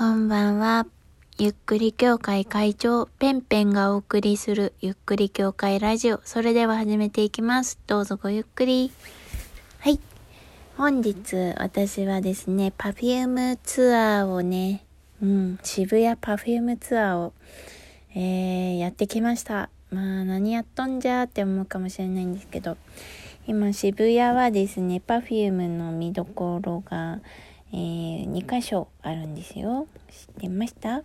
こんばんは。ゆっくり協会会長、ペンペンがお送りするゆっくり協会ラジオ。それでは始めていきます。どうぞごゆっくり。はい。本日、私はですね、 Perfume ツアーをね、うん、渋谷 Perfume ツアーを、えー、やってきました。まあ、何やっとんじゃーって思うかもしれないんですけど、今渋谷はですね、 Perfume の見どころが、えー、2箇所あるんですよ。知ってました？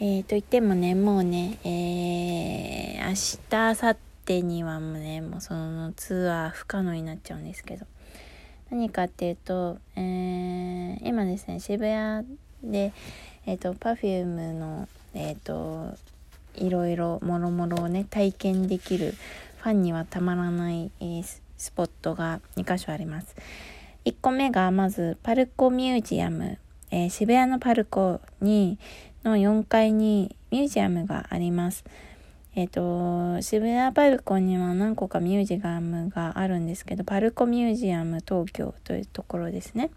えー、と言ってもね、もうね、えー、明日、明後日にはもうね、もうそのツアー不可能になっちゃうんですけど。何かっていうと、えー、今ですね、渋谷で、えっ、ー、と、Perfume の、えっ、ー、と、いろいろもろもろをね、体験できるファンにはたまらない、えー、スポットが2箇所あります。1個目がまずパルコミュージアム、えー、渋谷のパルコにの4階にミュージアムがあります。えっ、ー、と、渋谷パルコには何個かミュージアムがあるんですけど、パルコミュージアム東京というところですね。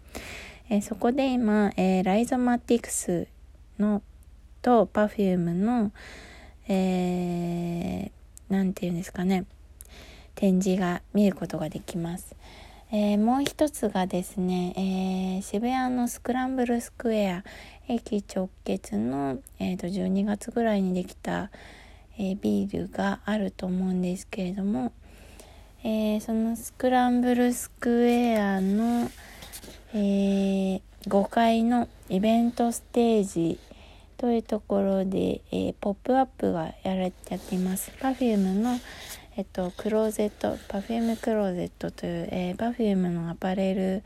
えー、そこで今、えー、 Rhizomatiks のと Perfume の、えー、なんていうんですかね、展示が見ることができます。えー、もう一つがですね、えー、渋谷のスクランブルスクエア駅直結の、えーと、12月ぐらいにできた、えー、ビールがあると思うんですけれども、えそのスクランブルスクエアの、え5階のイベントステージというところで、えポップアップがやられてやっています。Perfume のえっと、クローゼット、 Perfume Closet という、えー、 Perfume のアパレル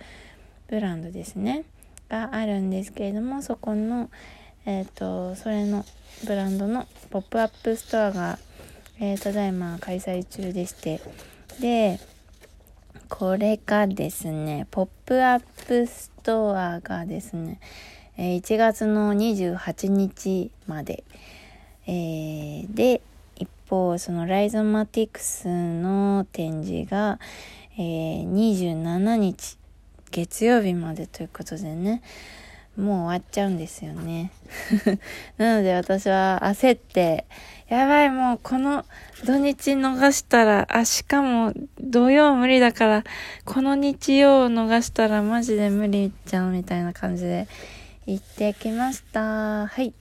ブランドですね、があるんですけれども、そこの、えっと、それのブランドのポップアップストアが、えー、ただいま開催中でして、で、これがですね、ポップアップストアがですね、え1月の28日まで、えー、で、方、そのライゾマティクスの展示が、えー、27日、月曜日までということでね、もう終わっちゃうんですよね。なので私は焦って、やばい、もうこの土日逃したら、あ、しかも土曜無理だから、この日曜を逃したらマジで無理じゃんみたいな感じで行ってきました。はい。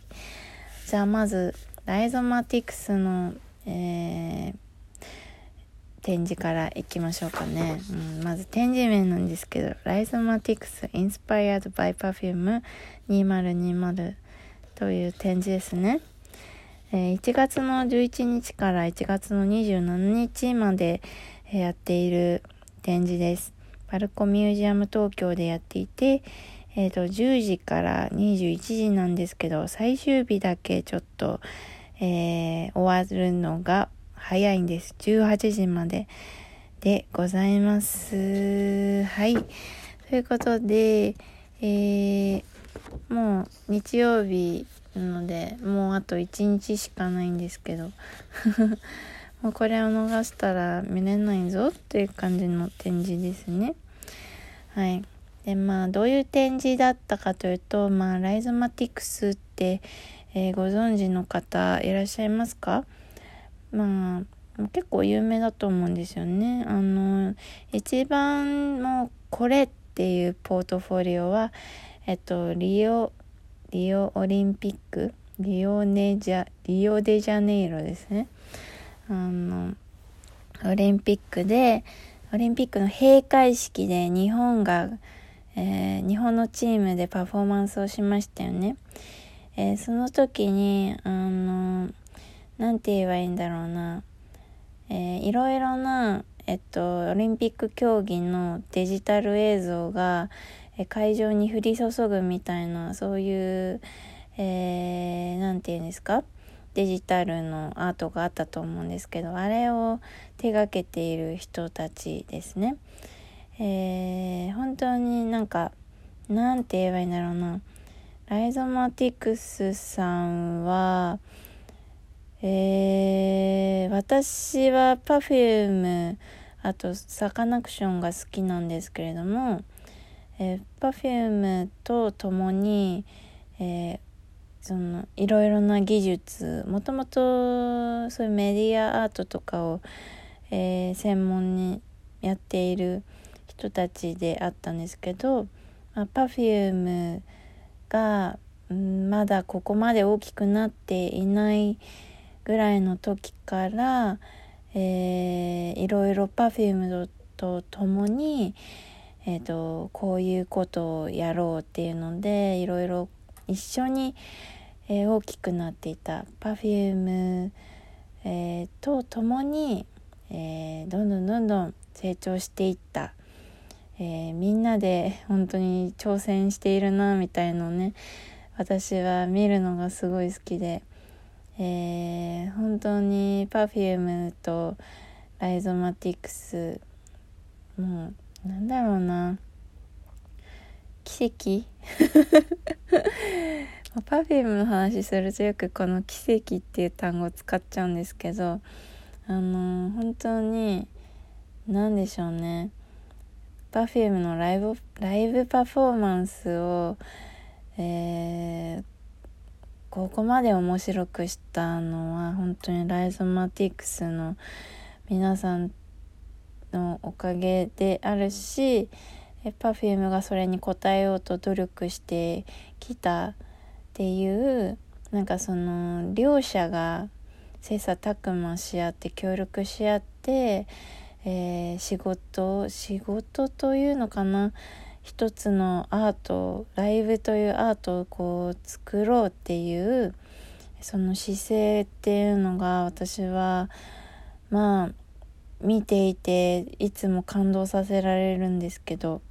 じゃあまず、ライゾマティクスのえー、展示からいきましょうかね、うん、まず展示名なんですけど「ライゾマティクス Inspired by Perfume 2020」という展示ですね、えー、1月の11日から1月の27日までやっている展示です。パルコミュージアム東京でやっていてえっ、ー、と10時から21時なんですけど最終日だけちょっとえー、終わるのが早いんです。18時まででございます。はい。ということで、えー、もう日曜日なので、もうあと1日しかないんですけど、もうこれを逃したら見れないぞっていう感じの展示ですね。はい。で、まあ、どういう展示だったかというと、まあ、ライゾマティクスって、えー、ご存知の方いらっしゃいますか？まあ結構有名だと思うんですよね。あの一番もうこれっていうポートフォリオはえっとリオリオオリンピック？リオネジャリオデジャネイロですね。あのオリンピックでオリンピックの閉会式で日本が、えー、日本のチームでパフォーマンスをしましたよね。えー、その時に、あの、なんて言えばいいんだろうな、えー、いろいろな、えっと、オリンピック競技のデジタル映像が、え、会場に降り注ぐみたいな、そういう、えー、て言うんですか？デジタルのアートがあったと思うんですけど、あれを手がけている人たちですね。えー、本当になんか、なんて言えばいいんだろうな。ライゾマティクスさんは、えー、私は Perfume あとサカナクションが好きなんですけれども、えー、Perfume と共に、えー、そのいろいろな技術もともとそういうメディアアートとかを、えー、専門にやっている人たちであったんですけど、まあ、Perfume が、うん、まだここまで大きくなっていないぐらいの時から、えー、いろいろ Perfume と共に、えーと、こういうことをやろうっていうのでいろいろ一緒に、えー、大きくなっていた。Perfume、えー、と共に、えー、どんどんどんどん成長していった、えみんなで本当に挑戦しているなみたいのね私は見るのがすごい好きで、え本当に Perfume とライゾマティクスもうなんだろうな奇跡？パフュームの話するとよくこの「奇跡」っていう単語を使っちゃうんですけどあの本当に何でしょうね。Perfume のライブライブパフォーマンスを、えー、ここまで面白くしたのは本当にライゾマティクスの皆さんのおかげであるし Perfume がそれに応えようと努力してきたっていうなんかその両者が切磋琢磨し合って協力し合って、えー、仕事仕事というのかな？一つのアートライブというアートをこう作ろうっていうその姿勢っていうのが私はまあ見ていていつも感動させられるんですけど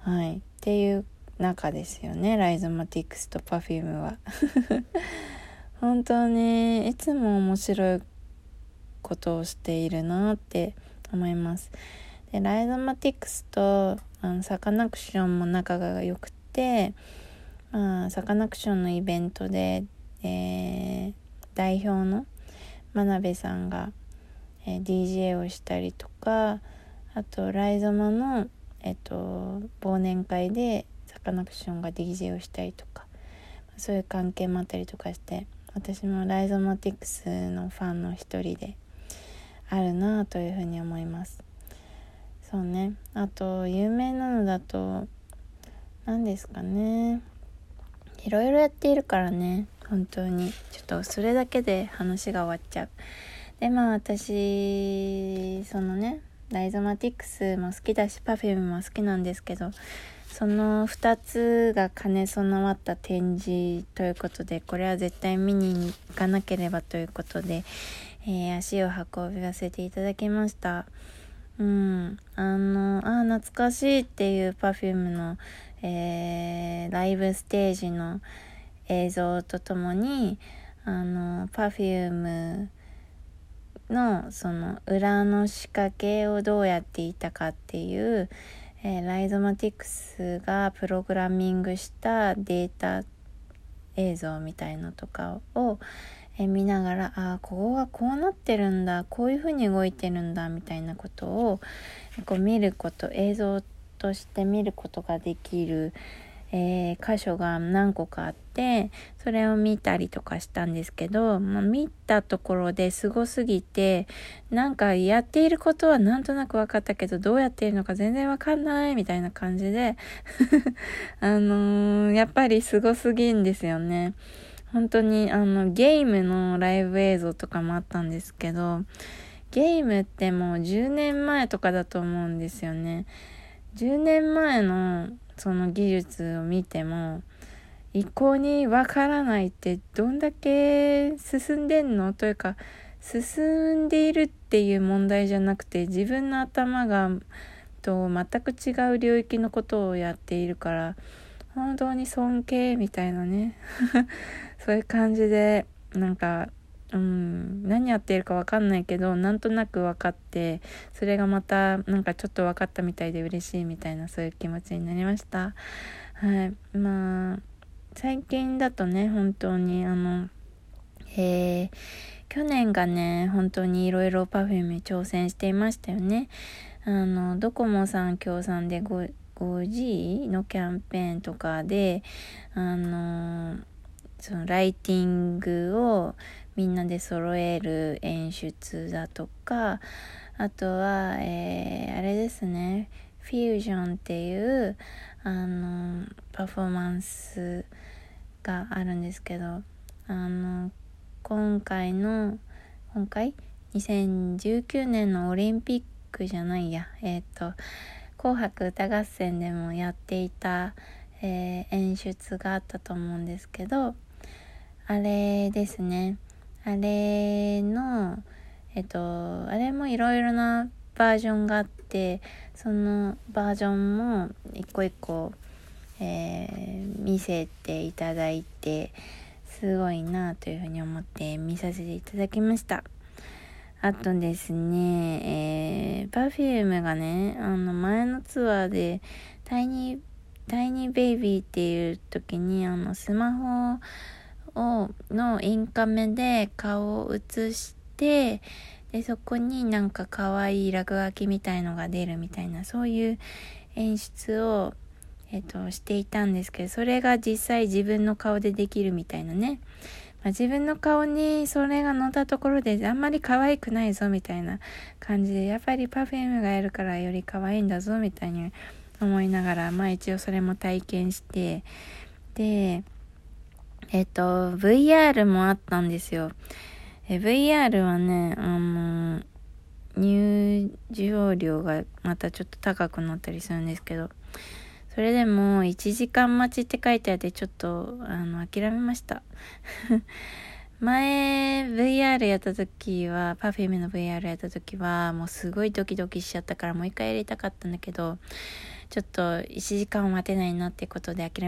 はい。っていう中ですよね。ライゾマティクスと Perfume は。本当にいつも面白いことをしているなって思います。でライゾマティクスとあのサカナクションも仲が良くてまあサカナクションのイベントで、えー、代表の真鍋さんがえー、DJ をしたりとかあとライゾマの、えっと、忘年会でサカナクションが DJ をしたりとかそういう関係もあったりとかして私もライゾマティクスのファンの一人であるなというふうに思います。そうね。あと有名なのだと何ですかね。いろいろやっているからね。本当に。ちょっとそれだけで話が終わっちゃう。でまあ私そのねライゾマティクスも好きだし Perfume も好きなんですけどその2つが兼ね備わった展示ということでこれは絶対見に行かなければということで、えー、足を運びさせていただきました。うん。あのあ懐かしいっていう Perfume の、えー、ライブステージの映像とともにあの Perfume のその裏の仕掛けをどうやっていたかっていう、えー、ライゾマティクスがプログラミングしたデータ映像みたいのとかを、え、見ながらああここがこうなってるんだこういうふうに動いてるんだみたいなことをこう見ること映像として見ることができる、えー、箇所が何個かあってそれを見たりとかしたんですけど、まあ、見たところですごすぎてなんかやっていることはなんとなく分かったけどどうやっているのか全然分かんないみたいな感じで あのー、やっぱりすごすぎんですよね。本当にあのゲームのライブ映像とかもあったんですけどゲームってもう10年前とかだと思うんですよね。10年前のその技術を見ても一向にわからないってどんだけ進んでんの？というか進んでいるっていう問題じゃなくて自分の頭がと全く違う領域のことをやっているから本当に尊敬みたいなね。そういう感じでなんかうん何やっているか分かんないけどなんとなく分かってそれがまたなんかちょっと分かったみたいで嬉しいみたいなそういう気持ちになりました。はい。まあ最近だとね本当にあのえー、去年がね本当にいろいろ Perfume 挑戦していましたよね。あのドコモさん協賛で 5, 5G のキャンペーンとかで、あのー、そのライティングをみんなで揃える演出だとか、あとは、えー、あれですね、フュージョンっていう、あのー、パフォーマンスがあるんですけど、あの今回の、今回？2019年のオリンピックじゃないや、えっ、と、紅白歌合戦でもやっていた、えー、演出があったと思うんですけど、あれですね。あれの、えっ、と、あれもいろいろなバージョンがあって、そのバージョンも一個一個、えー、見せていただいて、すごいなというふうに思って見させていただきました。あとですね、えー、 Perfume がね、あの前のツアーで、 Tiny、Tiny Baby っていう時に、あのスマホを、のインカメで顔を映して、で、そこになんか可愛い落書きみたいのが出るみたいな、そういう演出を、えっ、と、していたんですけど、それが実際自分の顔でできるみたいなね。まあ、自分の顔にそれが乗ったところであんまり可愛くないぞみたいな感じでやっぱり Perfume がやるからより可愛いんだぞみたいに思いながらまあ一応それも体験してでえっと VR もあったんですよ。え VR はねあの入場料がまたちょっと高くなったりするんですけどそれでも1時間待ちって書いてあってちょっとあの諦めました。前 VR やった時は Perfume の VR やった時はもうすごいドキドキしちゃったからもう一回やりたかったんだけどちょっと1時間待てないなってことで諦め